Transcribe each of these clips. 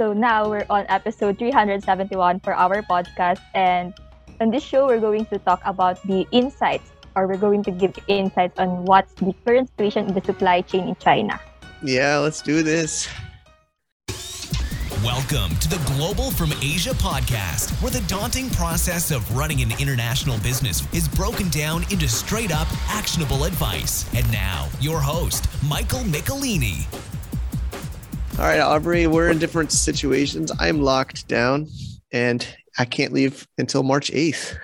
So now we're on episode 371 for our podcast. And on this show, we're going to talk about the insights, or we're going to give insights on what's the current situation in the supply chain in China. Yeah, let's do this. Welcome to the Global from Asia podcast, where the daunting process of running an international business is broken down into straight up actionable advice. And now, your host, Michael Michelini. All right, Aubrey, we're in different situations. I'm locked down and I can't leave until March 8th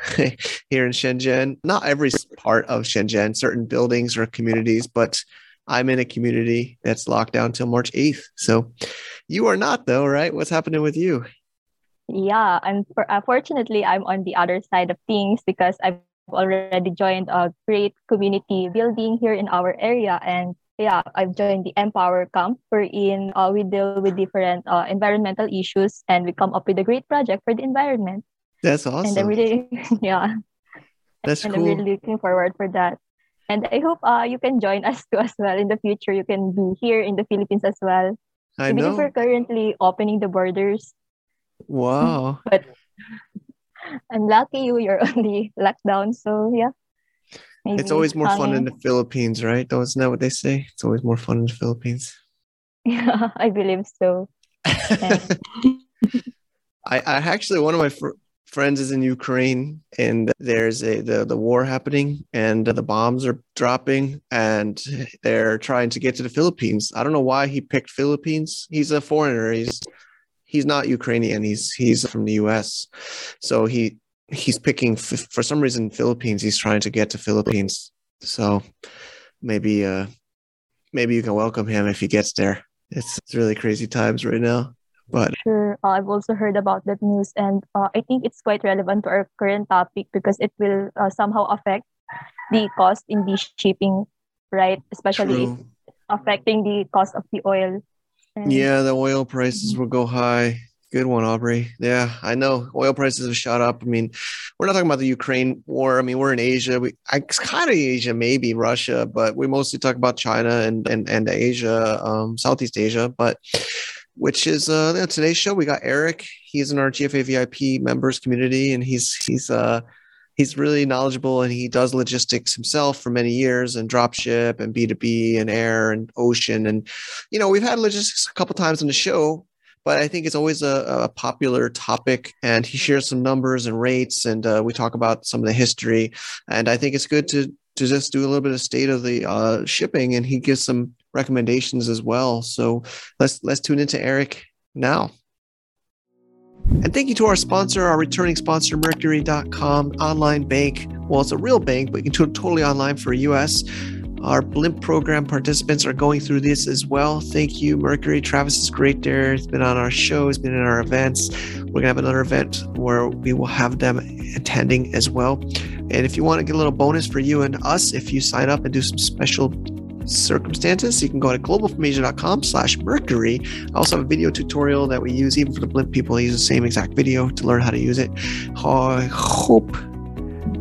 here in Shenzhen. Not every part of Shenzhen, certain buildings or communities, but I'm in a community that's locked down till March 8th. So you are not, though, right? What's happening with you? Yeah, and for, uh, I'm on the other side of things because I've already joined a great community building here in our area. And yeah, I've joined the Empower Camp, wherein uh, we deal with different uh, environmental issues and we come up with a great project for the environment. That's awesome. And I'm really, yeah. That's and cool. I'm really looking forward for that. And I hope uh, you can join us too as well in the future. You can be here in the Philippines as well. I Even if know. we're currently opening the borders. Wow. But I'm lucky you, you're on the lockdown. So yeah. It's always more fun in the Philippines, right? Though isn't that what they say? It's always more fun in the Philippines. Yeah, I believe so. I, I actually one of my fr- friends is in Ukraine, and there's a the the war happening, and the bombs are dropping, and they're trying to get to the Philippines. I don't know why he picked Philippines. He's a foreigner. He's he's not Ukrainian. He's he's from the U.S. So he he's picking f- for some reason Philippines. He's trying to get to Philippines. So maybe uh maybe you can welcome him if he gets there. It's, it's really crazy times right now. But Sure. Uh, I've also heard about that news, and uh, I think it's quite relevant to our current topic because it will uh, somehow affect the cost in the shipping, right? Especially affecting the cost of the oil. And Yeah, the oil prices will go high. Good one, Aubrey. Yeah, I know oil prices have shot up. I mean, we're not talking about the Ukraine war. I mean, we're in Asia. We, it's kind of Asia, maybe Russia, but we mostly talk about China and and and Asia, um, Southeast Asia. But which is uh today's show. We got Eric. He's in our GFA VIP members community, and he's he's uh he's really knowledgeable and he does logistics himself for many years and dropship and B2B and air and ocean. And, you know, we've had logistics a couple times on the show, but I think it's always a, a popular topic. And he shares some numbers and rates, and uh, we talk about some of the history. And I think it's good to to just do a little bit of state of the uh, shipping, and he gives some recommendations as well. So let's let's tune into Eric now. And thank you to our sponsor, our returning sponsor, Mercury.com, online bank. Well, it's a real bank, but you can do it totally online for US. Our Blimp program participants are going through this as well. Thank you, Mercury. Travis is great there. He's been on our show, he's been in our events. We're going to have another event where we will have them attending as well. And if you want to get a little bonus for you and us, if you sign up and do some special circumstances, you can go to globalfromasia.com slash mercury. I also have a video tutorial that we use even for the blimp people. I use the same exact video to learn how to use it. I hope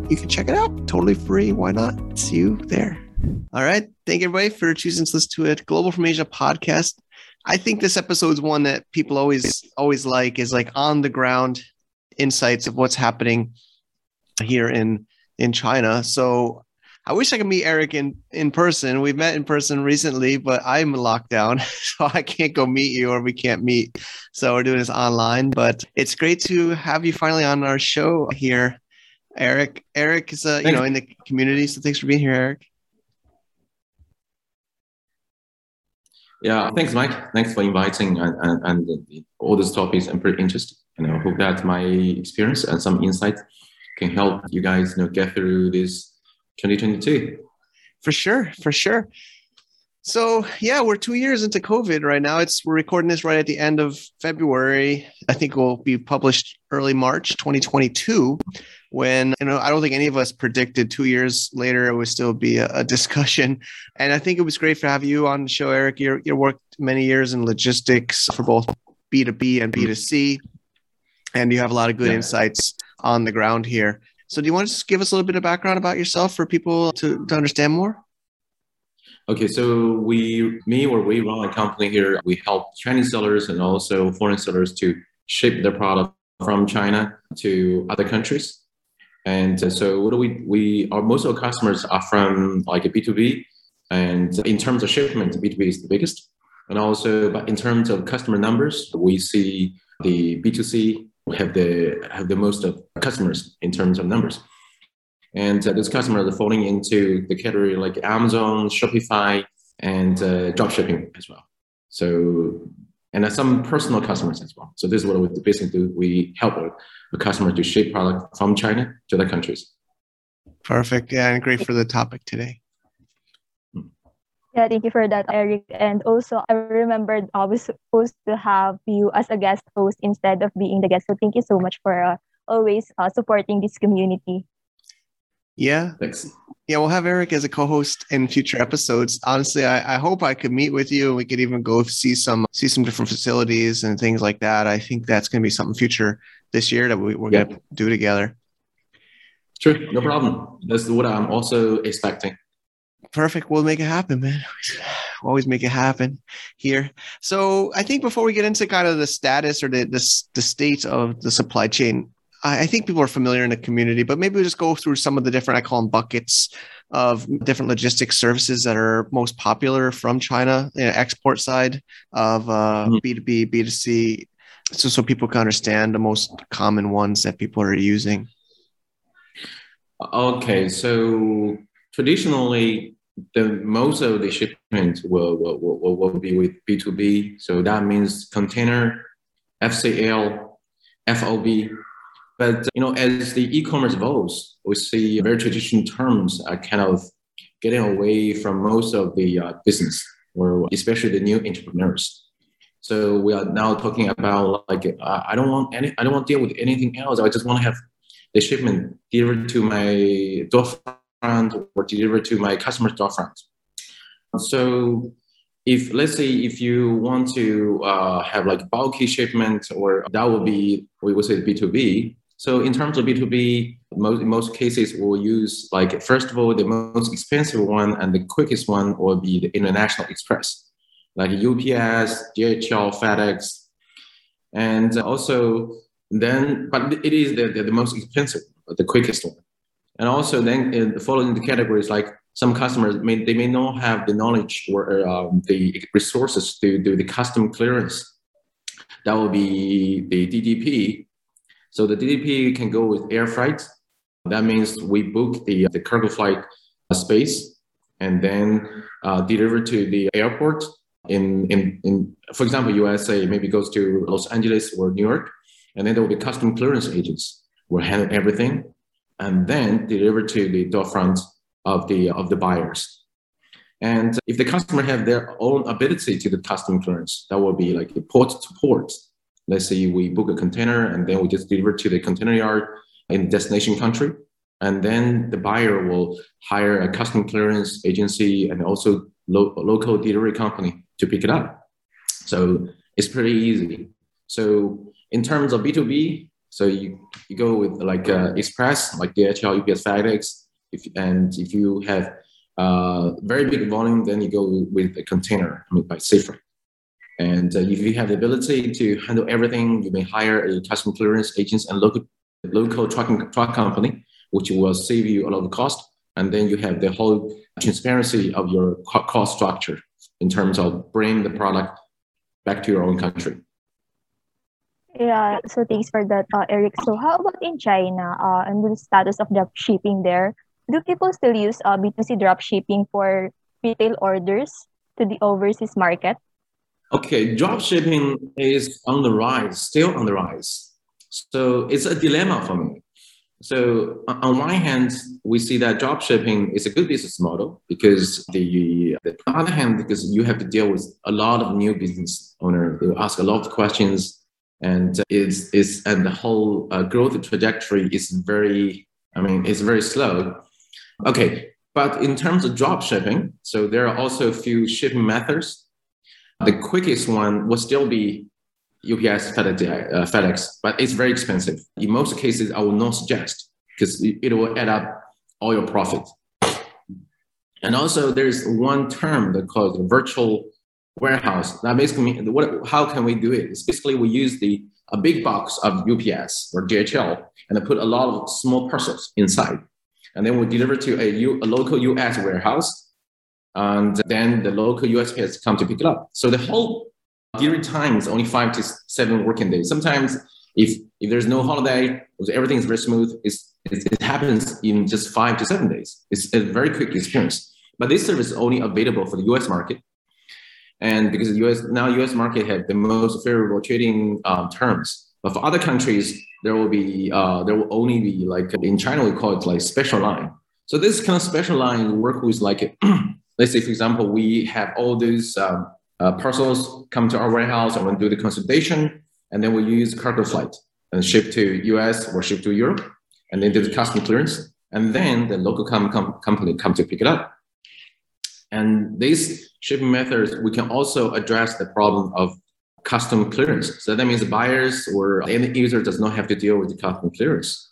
you can check it out. Totally free. Why not? See you there. All right. Thank you everybody for choosing to listen to it. Global from Asia podcast. I think this episode is one that people always always like is like on the ground insights of what's happening here in in China. So I wish I could meet Eric in in person. We've met in person recently, but I'm locked down, so I can't go meet you, or we can't meet. So we're doing this online. But it's great to have you finally on our show here, Eric. Eric is uh, you Thanks. know in the community, so thanks for being here, Eric. Yeah, thanks, Mike. Thanks for inviting and, and, and all these topics. I'm pretty interested. And I hope that my experience and some insight can help you guys you know, get through this 2022. For sure, for sure. So yeah, we're two years into COVID right now. It's we're recording this right at the end of February. I think will be published early March 2022. When you know, I don't think any of us predicted two years later it would still be a, a discussion. And I think it was great to have you on the show, Eric. You're, you worked many years in logistics for both B2B and B2C, and you have a lot of good Yeah. insights on the ground here. So do you want to just give us a little bit of background about yourself for people to, to understand more? Okay, so we, me or we run a company here. We help Chinese sellers and also foreign sellers to ship their product from China to other countries. And uh, so what do we, we are, most of our customers are from like a B2B. And in terms of shipment, B2B is the biggest. And also, but in terms of customer numbers, we see the B2C have the, have the most of customers in terms of numbers. And uh, those customers are falling into the category like Amazon, Shopify, and uh, drop shipping as well. So, and some personal customers as well. So this is what we basically do. We help a customer to ship product from China to other countries. Perfect. Yeah, and great for the topic today. Yeah, thank you for that, Eric. And also, I remembered I was supposed to have you as a guest host instead of being the guest. So thank you so much for uh, always uh, supporting this community. Yeah. Thanks. Yeah, we'll have Eric as a co-host in future episodes. Honestly, I, I hope I could meet with you. And we could even go see some see some different facilities and things like that. I think that's going to be something future this year that we, are going to do together. Sure, no problem. That's what I'm also expecting. Perfect. We'll make it happen, man. We'll always make it happen here. So I think before we get into kind of the status or the the, the state of the supply chain, I think people are familiar in the community, but maybe we just go through some of the different, I call them buckets of different logistics services that are most popular from China, you know, export side of uh, mm-hmm. B2B, B2C, so, so people can understand the most common ones that people are using. Okay, so traditionally, the most of the shipments will, will, will, will be with B2B. So that means container, FCL, FOB, but you know, as the e-commerce evolves, we see very traditional terms are kind of getting away from most of the uh, business, or especially the new entrepreneurs. So we are now talking about like uh, I don't want any, I don't want to deal with anything else. I just want to have the shipment delivered to my storefront or delivered to my customer's storefront. So if let's say if you want to uh, have like bulky shipment or that would be we would say b2b so in terms of B2B, most, in most cases we'll use like, first of all, the most expensive one and the quickest one will be the International Express, like UPS, DHL, FedEx. And also then, but it is the, the, the most expensive, the quickest one. And also then in following the categories, like some customers may, they may not have the knowledge or um, the resources to do the custom clearance. That will be the DDP so the DDP can go with air freight. That means we book the, the cargo flight space and then uh, deliver to the airport in, in, in, for example, USA maybe goes to Los Angeles or New York, and then there will be custom clearance agents will handle everything and then deliver to the storefront of the, of the buyers. And if the customer have their own ability to the custom clearance, that will be like a port to port let's say we book a container and then we just deliver to the container yard in the destination country. And then the buyer will hire a custom clearance agency and also lo- local delivery company to pick it up. So it's pretty easy. So in terms of B2B, so you, you go with like uh, Express, like DHL, UPS, FedEx. If, and if you have uh, very big volume, then you go with a container, I mean, by Seafreight. And uh, if you have the ability to handle everything, you may hire a custom clearance agents and local local trucking truck company, which will save you a lot of cost. And then you have the whole transparency of your cost structure in terms of bringing the product back to your own country. Yeah, so thanks for that, uh, Eric. So how about in China uh, and the status of drop shipping there? Do people still use uh, B2C drop shipping for retail orders to the overseas market? Okay, drop shipping is on the rise, still on the rise. So it's a dilemma for me. So on one hand, we see that drop shipping is a good business model because the, the other hand, because you have to deal with a lot of new business owner, they ask a lot of questions, and it's, it's and the whole uh, growth trajectory is very, I mean, it's very slow. Okay, but in terms of drop shipping, so there are also a few shipping methods the quickest one will still be UPS, FedEx, uh, FedEx, but it's very expensive. In most cases, I will not suggest because it will add up all your profit. And also, there's one term that called virtual warehouse. That basically what? How can we do it? It's basically we use the a big box of UPS or DHL and I put a lot of small parcels inside, and then we deliver to a, U, a local US warehouse, and then the local USPS come to pick it up. So the whole delivery time is only five to seven working days. Sometimes if if there's no holiday, everything is very smooth. It's, it, it happens in just five to seven days. It's a very quick experience. But this service is only available for the US market. And because the US now US market have the most favorable trading um, terms. But for other countries, there will be uh, there will only be like in China we call it like special line. So this kind of special line work with like let's say for example we have all these um, uh, parcels come to our warehouse and we do the consolidation and then we use cargo flight and ship to US or ship to Europe and then do the custom clearance and then the local com- com- company come to pick it up. And these shipping methods, we can also address the problem of custom clearance. So that means buyers or any user does not have to deal with the custom clearance.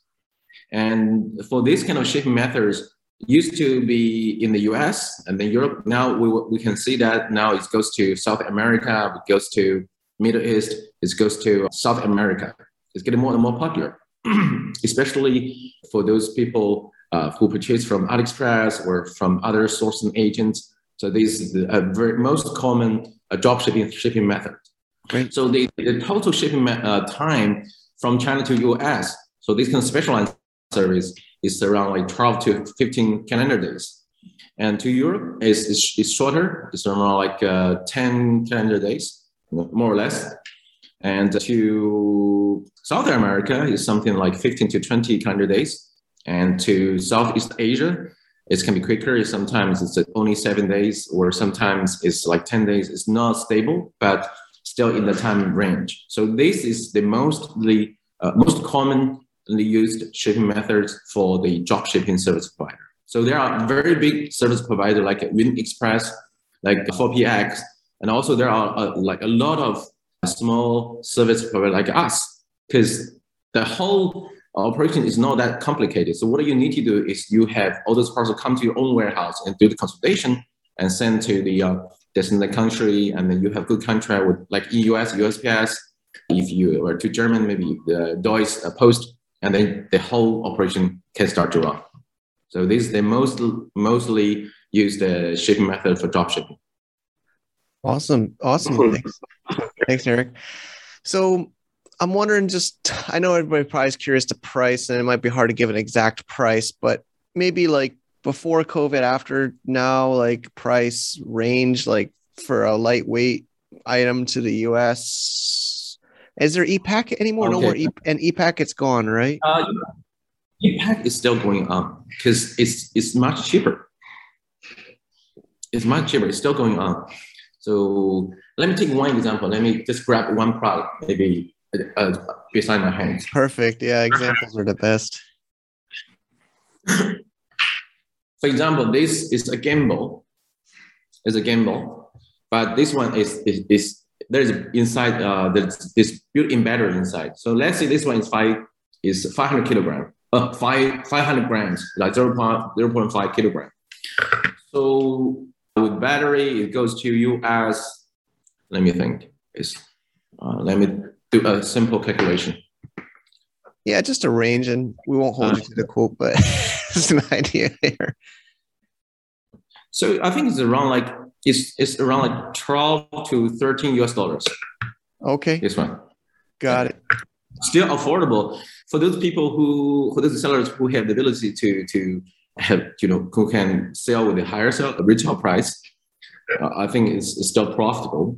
And for these kind of shipping methods, used to be in the US and then Europe. Now we, we can see that now it goes to South America, it goes to Middle East, it goes to South America. It's getting more and more popular, especially for those people uh, who purchase from AliExpress or from other sourcing agents. So this is the very most common uh, drop shipping shipping method. Great. So the, the total shipping uh, time from China to US, so this kind of specialized service is around like 12 to 15 calendar days. And to Europe, is is is shorter. It's around like uh, 10 calendar days, more or less. And to South America is something like 15 to 20 calendar days. And to Southeast Asia, it can be quicker. Sometimes it's only seven days, or sometimes it's like 10 days. It's not stable, but still in the time range. So this is the mostly uh, most commonly used shipping methods for the drop shipping service provider. So there are very big service provider like Yun Express, like 4PX, and also there are uh, like a lot of small service provider like us, because the whole operation is not that complicated. So what you need to do is you have all those parcels come to your own warehouse and do the consultation and send to the uh, the country, and then you have good contract with like EUS, USPS. If you are to German, maybe the Deutsche Post, and then the whole operation can start to run. So this is the most mostly used uh, shipping method for drop shipping. Awesome, awesome. Thanks, thanks, Eric. So I'm wondering, just I know everybody probably is curious to price, and it might be hard to give an exact price, but maybe like before COVID, after now, like price range, like for a lightweight item to the US? Is there e-Pack anymore? Okay. No more e- and e-Pack, it's gone, right? Uh, e-Pack is still going on because it's it's much cheaper. It's much cheaper. It's still going on. So let me take one example. Let me just grab one product, maybe uh, beside my hands. Perfect. Yeah, examples are the best. For example, this is a gimbal. It's a gimbal, but this one is is, is there's inside uh, there's this built-in battery inside. So let's say this one is five is 500 kilogram, uh, five 500 grams, like 0. 0.5 kilogram. So with battery, it goes to you as let me think. Is uh, let me do a simple calculation. Yeah, just a range, and we won't hold uh, you to the quote, but it's an idea there. So I think it's around like it's it's around like twelve to thirteen US dollars. Okay. This one. Got it. Still affordable for those people who for those sellers who have the ability to to have you know who can sell with a higher sell retail price. Uh, I think it's, it's still profitable.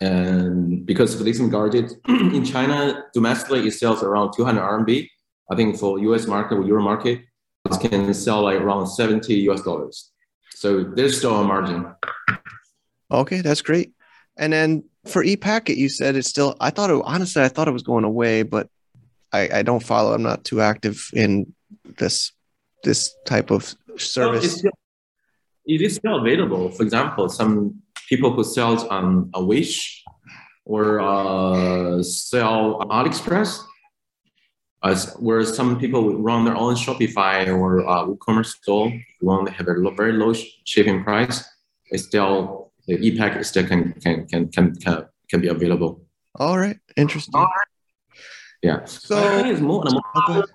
And because for this gadget in China domestically it sells around 200 RMB. I think for US market or Euro market, it can sell like around 70 US dollars. So there's still a margin. Okay, that's great. And then for ePacket, you said it's still. I thought it honestly, I thought it was going away, but I, I don't follow. I'm not too active in this this type of service. it's still, it is still available. For example, some people who sell on a Wish or uh, sell on AliExpress, As whereas some people would run their own Shopify or uh, WooCommerce store, want to have a very low shipping price, it's still the e-pack still can can can can can, can be available. All right, interesting. Yeah. So it's more and more. Okay.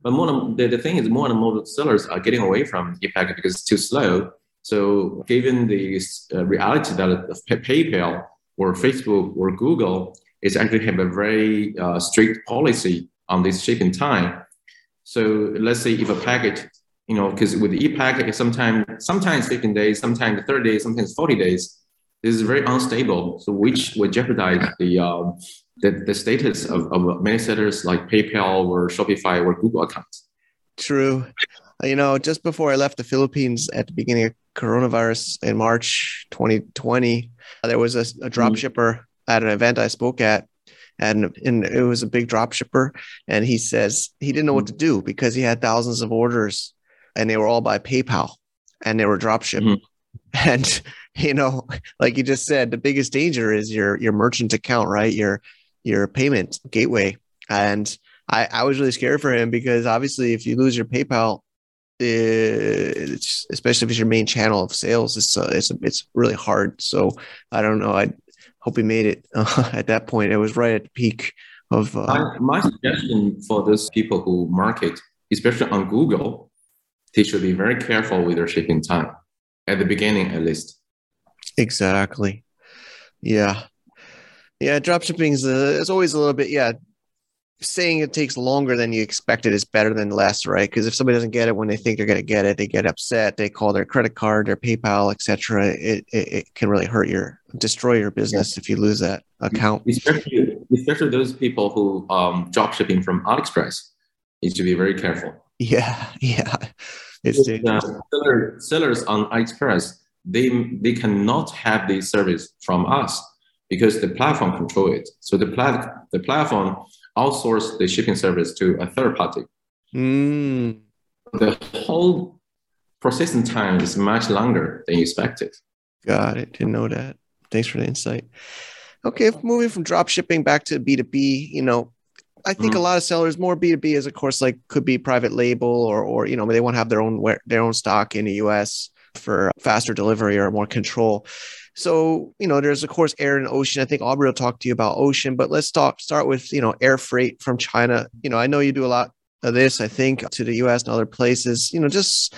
But more and- the, the thing is, more and more sellers are getting away from e-packet because it's too slow. So, given the uh, reality that PayPal or Facebook or Google is actually have a very uh, strict policy on this shipping time. So, let's say if a packet, you know, because with the e-packet, it's sometimes sometimes 15 days, sometimes 30 days, sometimes 40 days. This is very unstable, so which would jeopardize the um, the, the status of, of many sellers like PayPal or Shopify or Google accounts. True. You know, just before I left the Philippines at the beginning of coronavirus in March 2020, there was a, a drop shipper at an event I spoke at, and, and it was a big drop shipper. And he says he didn't know what to do because he had thousands of orders and they were all by PayPal and they were drop shipped. Mhm. And, you know, like you just said, the biggest danger is your your merchant account, right? Your your payment gateway. And I, I was really scared for him because obviously, if you lose your PayPal, eh, it's, especially if it's your main channel of sales, it's uh, it's it's really hard. So I don't know. I hope he made it uh, at that point. It was right at the peak of. Uh, My, my suggestion for those people who market, especially on Google, they should be very careful with their shipping time at the beginning, at least. exactly. Yeah. Yeah. Drop shipping is, uh, is always a little bit, yeah. Saying it takes longer than you expected is better than less, right? Because if somebody doesn't get it when they think they're going to get it, they get upset. They call their credit card, their PayPal, etc. It, it it can really hurt your destroy your business if you lose that account. Especially, especially those people who um, drop shipping from AliExpress. You should be very careful. Yeah, yeah. It's Uh, seller, sellers on AliExpress, they they cannot have this service from us because the platform control it. So the plat the platform outsource the shipping service to a third party. Mm, The whole processing time is much longer than you expected. got it. Didn't know that. Thanks for the insight. Okay, moving from drop shipping back to B2B, you know, I think a mm-hmm. lot of sellers more B2B is of course like could be private label or or you know, they want to have their own their own stock in the US for faster delivery or more control. So, you know, there's of course air and ocean. I think Aubrey will talk to you about ocean, but let's talk start with, you know, air freight from China. You know, I know you do a lot of this, I think, to the US and other places. You know, just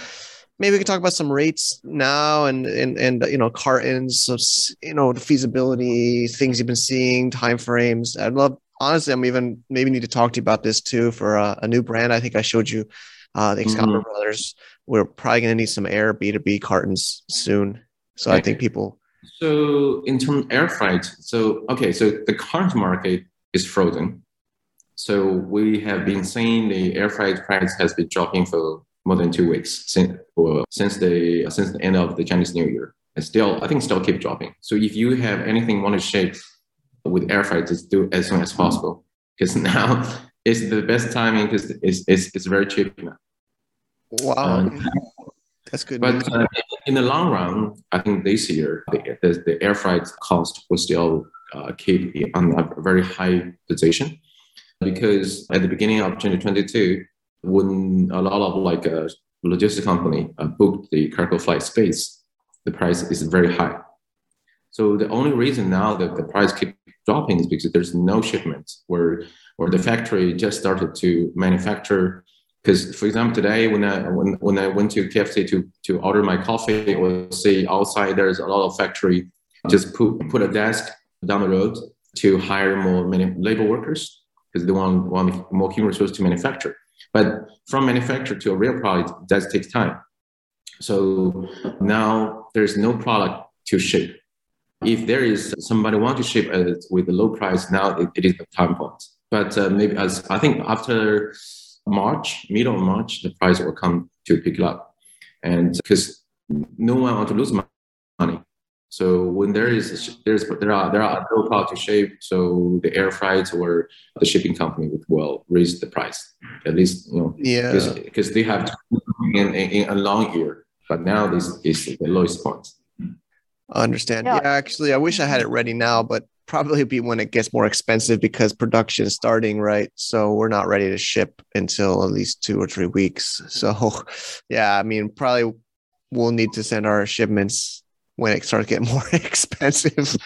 maybe we can talk about some rates now and and and you know cartons s- you know the feasibility things you've been seeing time frames i'd love honestly i'm even maybe need to talk to you about this too for a, a new brand i think i showed you uh the excalibur brothers we're probably going to need some air b2b cartons soon so i think people So in terms of air freight, so okay, so the current market is frozen. So we have been seeing the air freight price has been dropping for more than two weeks since or since the since the end of the Chinese New Year. And still, I think still keep dropping. So if you have anything you want to ship with air freight, do as soon as possible because now it's the best timing because it's, it's it's very cheap now. wow Um, that's good. But uh, in the long run, I think this year the, the, the air freight cost will still uh, keep on a very high position because at the beginning of 2022, when a lot of like a logistics company uh, booked the cargo flight space, the price is very high. So the only reason now that the price keep dropping is because there's no shipments where where the factory just started to manufacture because, for example, today when I when, when I went to KFC to to order my coffee, or see outside there's a lot of factory just put put a desk down the road to hire more many labor workers because they want want more human resources to manufacture. But from manufacture to a real product, that takes time. So now there's no product to ship. If there is somebody want to ship uh, with a low price, now it, it is the time point. But uh, maybe as I think after March, middle of March, the price will come to pick it up. And because no one want to lose money. So when there is there's there are there are no product to ship, so the air freight or the shipping company will raise the price. At least you know yeah because they have to in, in, in a long year. But now this is the lowest point. I understand. Yeah. Yeah. actually, I wish I had it mm-hmm. ready now, but probably be when it gets more expensive because production is starting, right? So we're not ready to ship until at least two or three weeks. Mm-hmm. So, yeah, I mean, probably we'll need to send our shipments when it starts getting more expensive.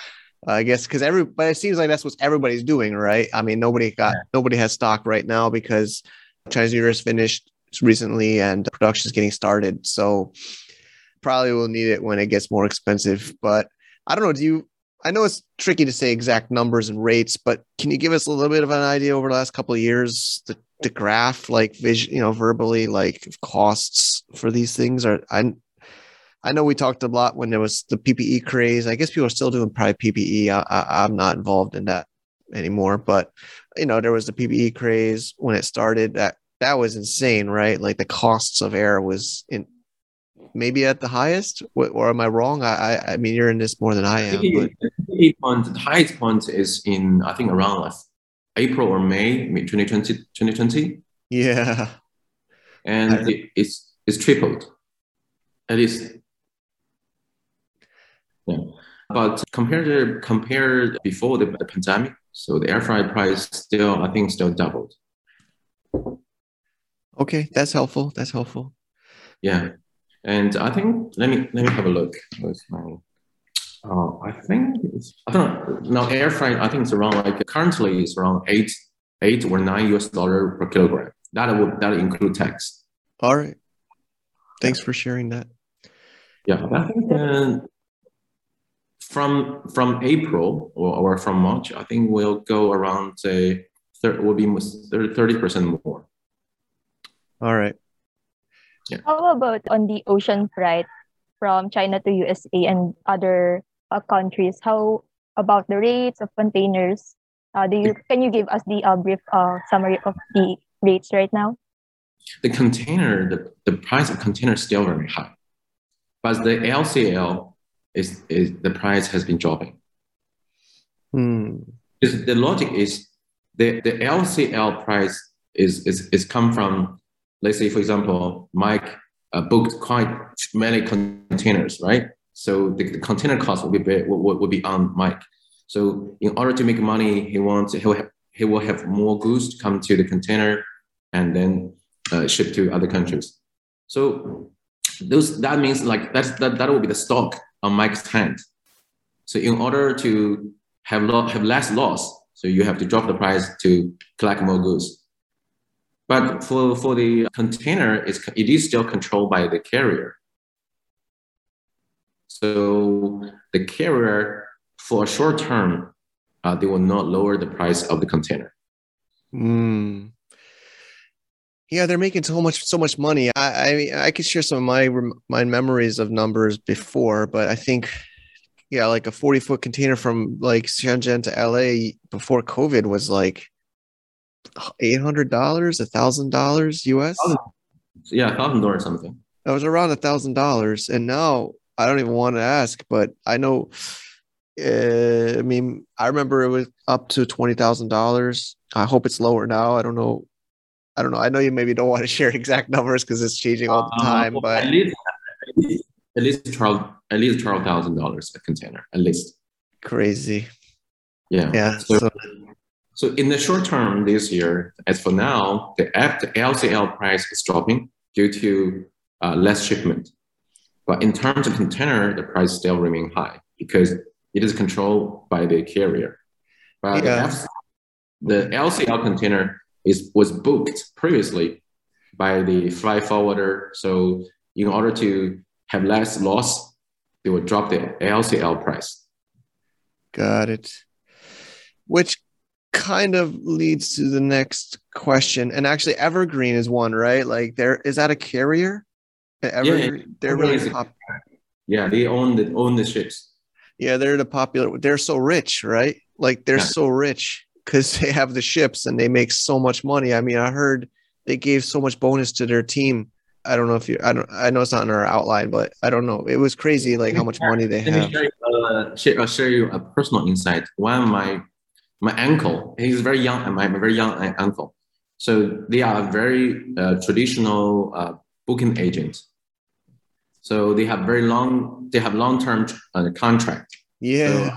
I guess because every, but it seems like that's what everybody's doing, right? I mean, nobody got, yeah. nobody has stock right now because Chinese New Year is finished recently and production is getting started. So probably will need it when it gets more expensive. But I don't know. Do you? I know it's tricky to say exact numbers and rates, but can you give us a little bit of an idea over the last couple of years, the, the graph, like vision, you know, verbally, like costs for these things? Are I? I know we talked a lot when there was the PPE craze. I guess people are still doing probably PPE. I, I, I'm not involved in that anymore, but you know, there was the PPE craze when it started. That that was insane, right? Like the costs of air was in maybe at the highest, or am I wrong? I I, mean, you're in this more than I am. But... The, point, the highest point is in I think around like April or May 2020. 2020. Yeah, and it, it's it's tripled, at least. Yeah, but compared to compared before the, the pandemic, so the air fry price still I think still doubled. Okay, that's helpful. That's helpful. Yeah, and I think let me let me have a look. Where's my? Uh, I think it's, I don't know. Now air fry, I think it's around like currently it's around eight eight or nine US dollar per kilogram. That would that include tax. All right. Thanks for sharing that. Yeah, I think uh, from from April or, or from March, I think we'll go around say thir- will be thirty percent more. All right. Yeah. How about on the ocean freight from China to USA and other uh, countries? How about the rates of containers? Uh, do you can you give us the uh, brief uh, summary of the rates right now? The container, the, the price of container is still very high, but the LCL is, is the price has been dropping. Hmm. The logic is the, the LCL price is, is, is come from let's say, for example, Mike uh, booked quite many containers, right? So the, the container cost will be, will, will be on Mike. So in order to make money, he wants he will have, he will have more goods to come to the container and then uh, ship to other countries. So those that means like that's that, that will be the stock on Mike's hand. So in order to have lo- have less loss, so you have to drop the price to collect more goods. But for, for the container, it's, it is still controlled by the carrier. So the carrier, for a short term, uh, they will not lower the price of the container. Mm. Yeah, they're making so much so much money. I I, I could share some of my my memories of numbers before, but I think yeah, like a 40 foot container from like Shenzhen to LA before COVID was like eight hundred dollars, a thousand dollars US. Yeah, thousand dollars something. That was around a thousand dollars, and now I don't even want to ask, but I know. Uh, I mean, I remember it was up to twenty thousand dollars. I hope it's lower now. I don't know. I don't know. I know you maybe don't want to share exact numbers because it's changing all the uh, time. Uh, but at least, at least, at least twelve, at least twelve thousand dollars a container, at least. Crazy. Yeah. Yeah. So, so so in the short term this year, as for now, the, LCL price is dropping due to uh, less shipment. But in terms of container, the price still remain high because it is controlled by the carrier. But yeah. the LCL container is was booked previously by the fly forwarder. So in order to have less loss, they will drop the LCL price. Got it. Which kind of leads to the next question. And actually, Evergreen is one, right? Like, there is that a carrier? Evergreen, yeah, they're really pop- Yeah, they own the own the ships. Yeah, they're the popular. They're so rich, right? Like they're yeah. so rich because they have the ships and they make so much money. I mean, I heard they gave so much bonus to their team. I don't know if you. I don't. I know it's not in our outline, but I don't know. It was crazy, like how much money they have. Let me uh, share, I'll share you a personal insight. One of my my uncle, he's very young, my very young uncle. So they are very uh, traditional uh, booking agents. So they have very long, they have long-term uh, contract. Yeah. So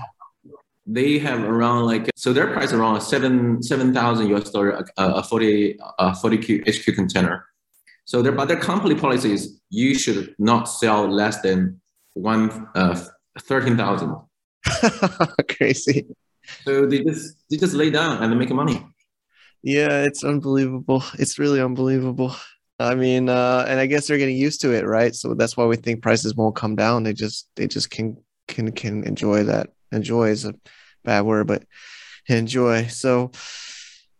they have around like so their price around seven seven thousand US dollar a, a forty a forty Q HQ container. So their but their company policy is you should not sell less than one uh, thirteen thousand. Crazy. So they just they just lay down and they make money. Yeah, it's unbelievable. It's really unbelievable. I mean, uh, and I guess they're getting used to it, right? So that's why we think prices won't come down. They just they just can can can enjoy that. Enjoy is a bad word, but enjoy. So,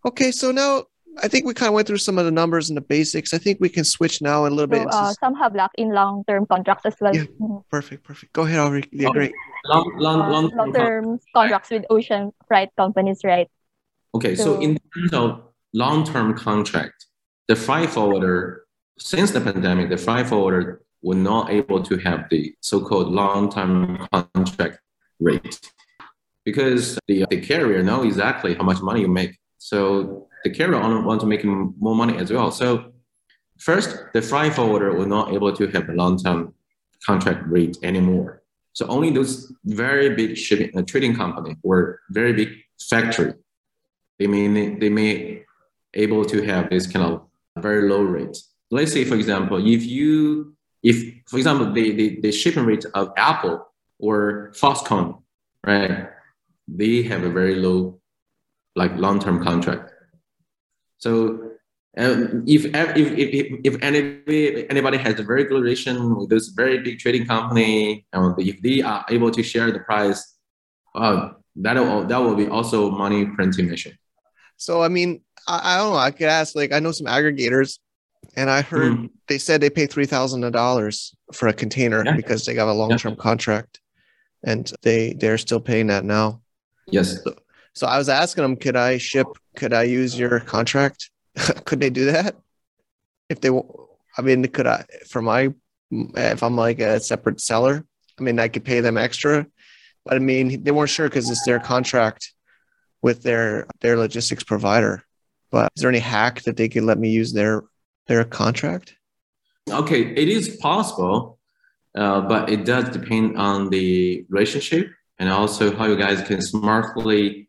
okay, so now I think we kind of went through some of the numbers and the basics. I think we can switch now a little So, bit. Into, uh, some have locked-in long-term contracts as well. Yeah. Mhm. perfect, perfect. Go ahead, Aubrey. Yeah, great. Long long Uh, long. long-term contracts with ocean freight companies, right? Okay, so So- in terms of long-term contract, the freight forwarder, since the pandemic, the freight forwarder were not able to have the so-called long-term contract rate because the, the carrier know exactly how much money you make. So the carrier want to make more money as well. So first, the freight forwarder were not able to have a long-term contract rate anymore. So only those very big shipping uh, trading company or very big factory they may they may able to have this kind of very low rate. Let's say, for example, if you if for example the the, the shipping rate of Apple or Foxconn, right? They have a very low like long term contract. So um, if, if if if anybody anybody has a very good relation with this very big trading company, and if they are able to share the price, uh, that will that will be also money printing machine. So I mean, I, I don't know. I could ask. Like, I know some aggregators, and I heard Mhm. they said they pay three thousand dollars for a container Yeah. because they got a long term contract, and they they're still paying that now. Yes. So I was asking them, could I ship? Could I use your contract? could they do that? If they, I mean, could I for my if I'm like a separate seller? I mean, I could pay them extra, but I mean, they weren't sure because it's their contract with their their logistics provider. But is there any hack that they could let me use their their contract? Okay, it is possible, uh, but it does depend on the relationship and also how you guys can smartly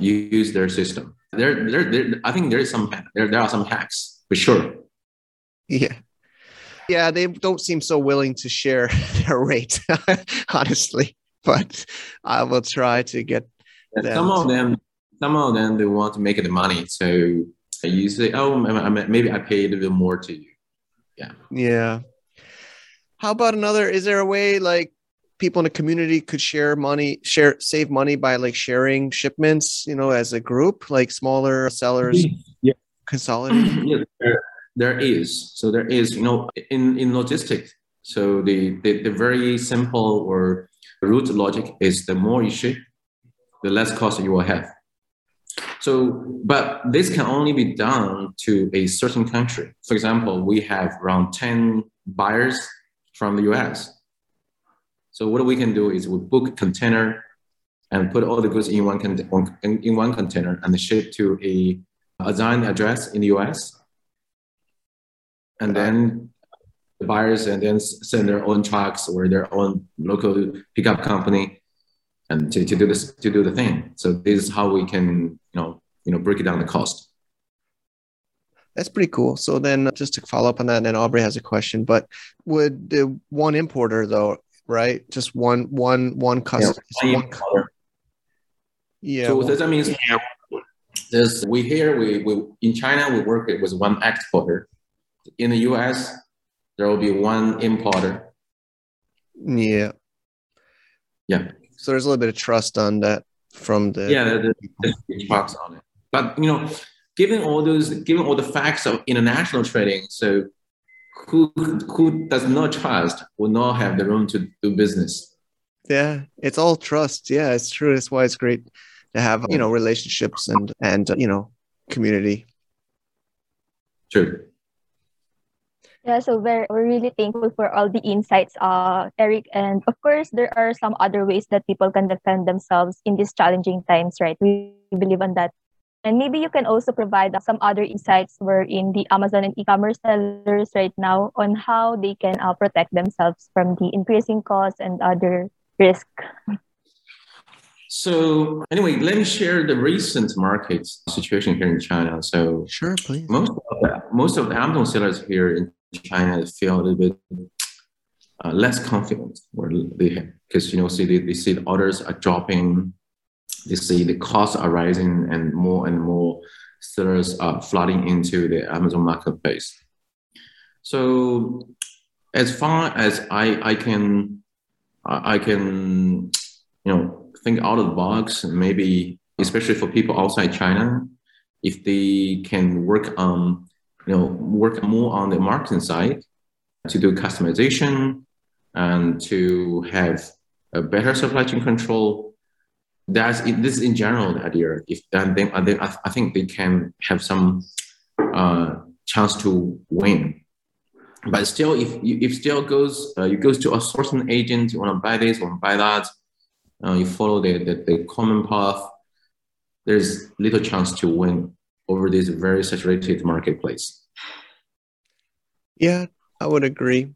use their system. There, there, there I think there is some there, there are some hacks for sure. Yeah. Yeah, they don't seem so willing to share their rate, honestly. But I will try to get Them some of them, some of them, they want to make the money. So you say, oh, maybe I pay a little bit more to you. Yeah. Yeah. How about another? Is there a way like people in the community could share money, share, save money by like sharing shipments, you know, as a group, like smaller sellers mm-hmm. Yeah. consolidate? Yes, there, there is. So there is, you know, in, in logistics. So the, the, the very simple or root logic is the more you ship, the less cost you will have. So, but this can only be done to a certain country. For example, we have around 10 buyers from the US. So what we can do is we book container and put all the goods in one, con- in one container and ship to a assigned address in the US. And then the buyers and then send their own trucks or their own local pickup company and to, to do this to do the thing. So this is how we can you know you know break it down the cost. That's pretty cool. So then, just to follow up on that, and then Aubrey has a question. But would the one importer though, right? Just one, one, one customer. one, cu- yeah. so well- that means there's we here we, we in China we work it with one exporter. In the US, there will be one importer. yeah. Yeah. So there's a little bit of trust on that from the. yeah, the, the, the on it. But you know, given all those, given all the facts of international trading, so who who does not trust will not have the room to do business. Yeah, it's all trust. Yeah, it's true. That's why it's great to have you know relationships and and you know community. True. Yeah, so we're, we're really thankful for all the insights, uh, Eric. And of course, there are some other ways that people can defend themselves in these challenging times, right? We believe on that. And maybe you can also provide some other insights wherein the Amazon and e-commerce sellers right now on how they can uh, protect themselves from the increasing costs and other risk. So anyway, let me share the recent market situation here in China. So sure, please. Most of the, most of the Amazon sellers here in China feel a little bit uh, less confident, where they because you know see they, they see the orders are dropping, they see the costs are rising, and more and more sellers are flooding into the Amazon marketplace. So as far as I I can I can you know think out of the box maybe especially for people outside China if they can work on you know work more on the marketing side to do customization and to have a better supply chain control that's this is in general the idea if then they, I think they can have some uh, chance to win but still, if if still goes, uh, you goes to a sourcing agent, you want to buy this, want to buy that, uh, you follow the, the, the common path, there's little chance to win over this very saturated marketplace. Yeah, I would agree.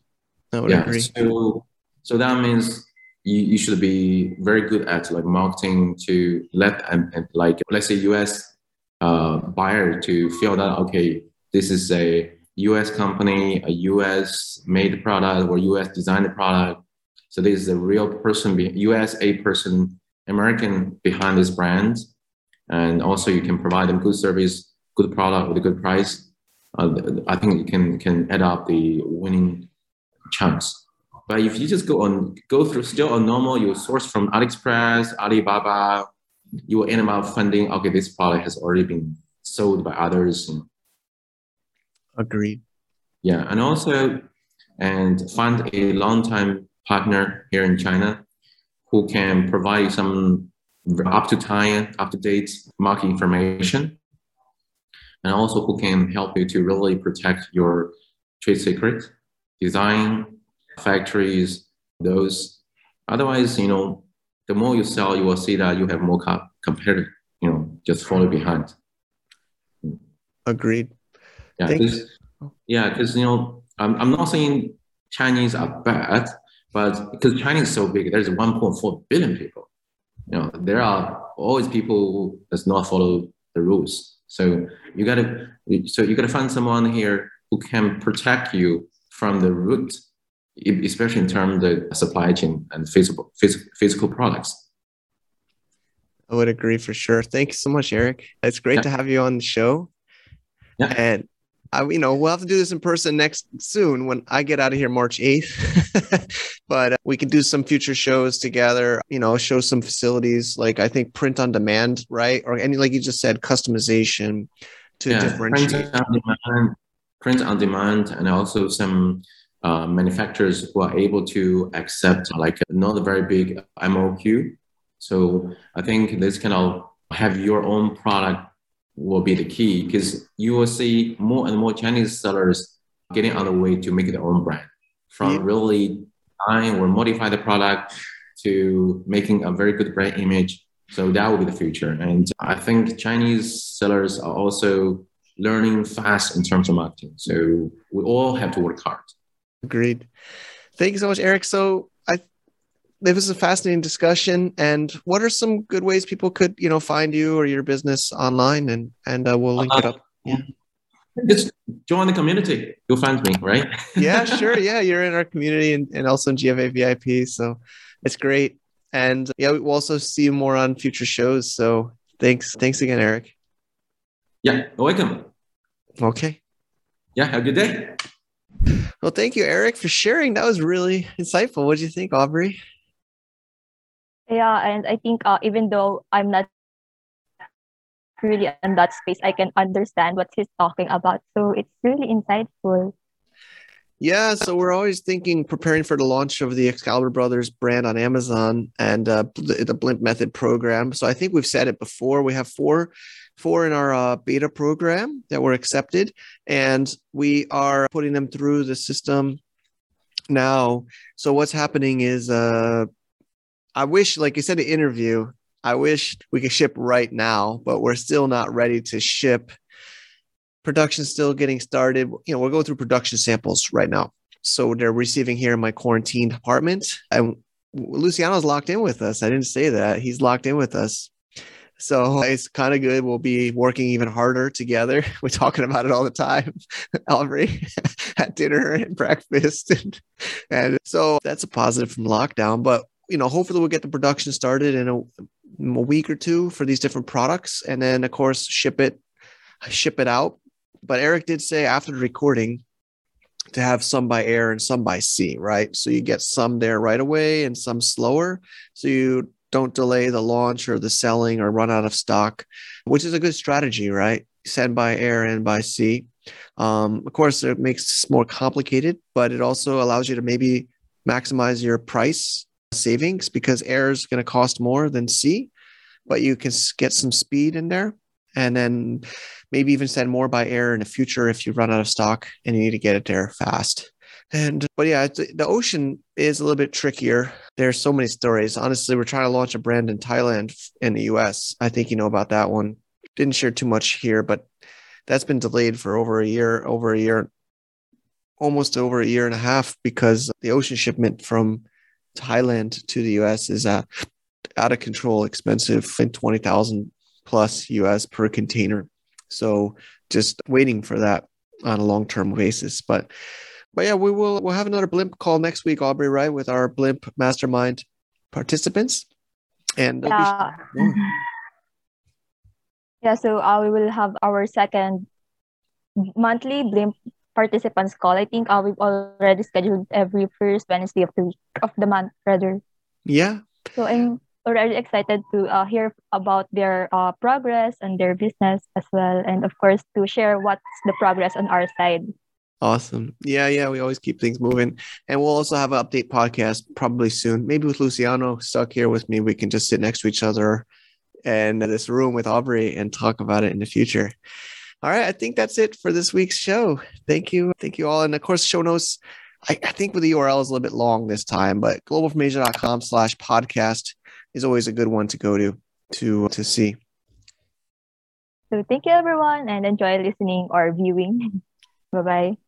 I would yeah, agree. So, so that means you, you should be very good at like marketing to let and, and like let's say US uh, buyer to feel that okay, this is a US company, a US made product or US designed product. So this is a real person, US a person, American behind this brand. And also you can provide them good service, good product with a good price. Uh, I think you can, can add up the winning chance. But if you just go on, go through still a normal, you source from AliExpress, Alibaba, you will end up finding, okay, this product has already been sold by others. Agreed. Yeah, and also, and find a long-time partner here in China who can provide some up to time, up to date market information, and also who can help you to really protect your trade secret, design, factories, those. Otherwise, you know, the more you sell, you will see that you have more co- competitor, you know, just follow behind. Agreed. Yeah, yeah, because you know, I'm, I'm not saying Chinese are bad, but because China is so big, there's 1.4 billion people. You know, there are always people who does not follow the rules. So you gotta, so you gotta find someone here who can protect you from the root, especially in terms of supply chain and physical physical, physical products. I would agree for sure. Thank you so much, Eric. It's great yeah. to have you on the show. Yeah. And I, you know, we'll have to do this in person next soon when I get out of here March 8th. but uh, we can do some future shows together, you know, show some facilities like I think print on demand, right? Or any, like you just said, customization to yeah, differentiate. Print on demand, print on demand, and also some uh, manufacturers who are able to accept like not a very big MOQ. So I think this kind of have your own product will be the key because you will see more and more Chinese sellers getting on the way to make their own brand from yeah. really design or modify the product to making a very good brand image. So that will be the future. And I think Chinese sellers are also learning fast in terms of marketing. So we all have to work hard. Agreed. Thank you so much, Eric. So I this was a fascinating discussion. And what are some good ways people could, you know, find you or your business online? And and uh, we'll link uh, it up. Yeah. Just join the community. You'll find me, right? yeah, sure. Yeah, you're in our community and, and also in GFA VIP. So it's great. And yeah, we'll also see you more on future shows. So thanks. Thanks again, Eric. Yeah, welcome. Okay. Yeah, have a good day. Well, thank you, Eric, for sharing. That was really insightful. What do you think, Aubrey? Yeah, and I think uh, even though I'm not really in that space, I can understand what he's talking about. So it's really insightful. Yeah, so we're always thinking, preparing for the launch of the Excalibur Brothers brand on Amazon and uh, the Blimp Method program. So I think we've said it before. We have four, four in our uh, beta program that were accepted, and we are putting them through the system now. So what's happening is uh, I wish, like you said, the interview, I wish we could ship right now, but we're still not ready to ship. Production's still getting started. You know, we're going through production samples right now. So they're receiving here in my quarantine apartment. And Luciano's locked in with us. I didn't say that. He's locked in with us. So it's kind of good. We'll be working even harder together. We're talking about it all the time, Aubrey, at dinner and breakfast. And, and so that's a positive from lockdown. But, you know, hopefully we'll get the production started in a, in a week or two for these different products. And then, of course, ship it, ship it out. But Eric did say after the recording, to have some by air and some by sea, right? So you get some there right away and some slower. So you don't delay the launch or the selling or run out of stock, which is a good strategy, right? Send by air and by sea. Um, of course, it makes it more complicated, but it also allows you to maybe maximize your price savings because air is going to cost more than sea, but you can get some speed in there. And then maybe even send more by air in the future if you run out of stock and you need to get it there fast. And but yeah, the ocean is a little bit trickier. There's so many stories. Honestly, we're trying to launch a brand in Thailand in the US. I think you know about that one. Didn't share too much here, but that's been delayed for over a year, over a year, almost over a year and a half because the ocean shipment from Thailand to the US is uh, out of control, expensive, and 20,000 plus US per container. So just waiting for that on a long term basis. But but yeah, we will we'll have another blimp call next week, Aubrey, right? With our blimp mastermind participants. And yeah. Be- yeah, so uh, we will have our second monthly blimp participants call. I think uh, we've already scheduled every first Wednesday of the week of the month, rather. Yeah. So I'm already excited to uh, hear about their uh, progress and their business as well, and of course to share what's the progress on our side. Awesome. Yeah, yeah. We always keep things moving. And we'll also have an update podcast probably soon. Maybe with Luciano stuck here with me. We can just sit next to each other in this room with Aubrey and talk about it in the future. All right. I think that's it for this week's show. Thank you. Thank you all. And of course, show notes. I, I think with the URL is a little bit long this time, but globalfromasia.com slash podcast is always a good one to go to to to see. So thank you everyone and enjoy listening or viewing. bye bye.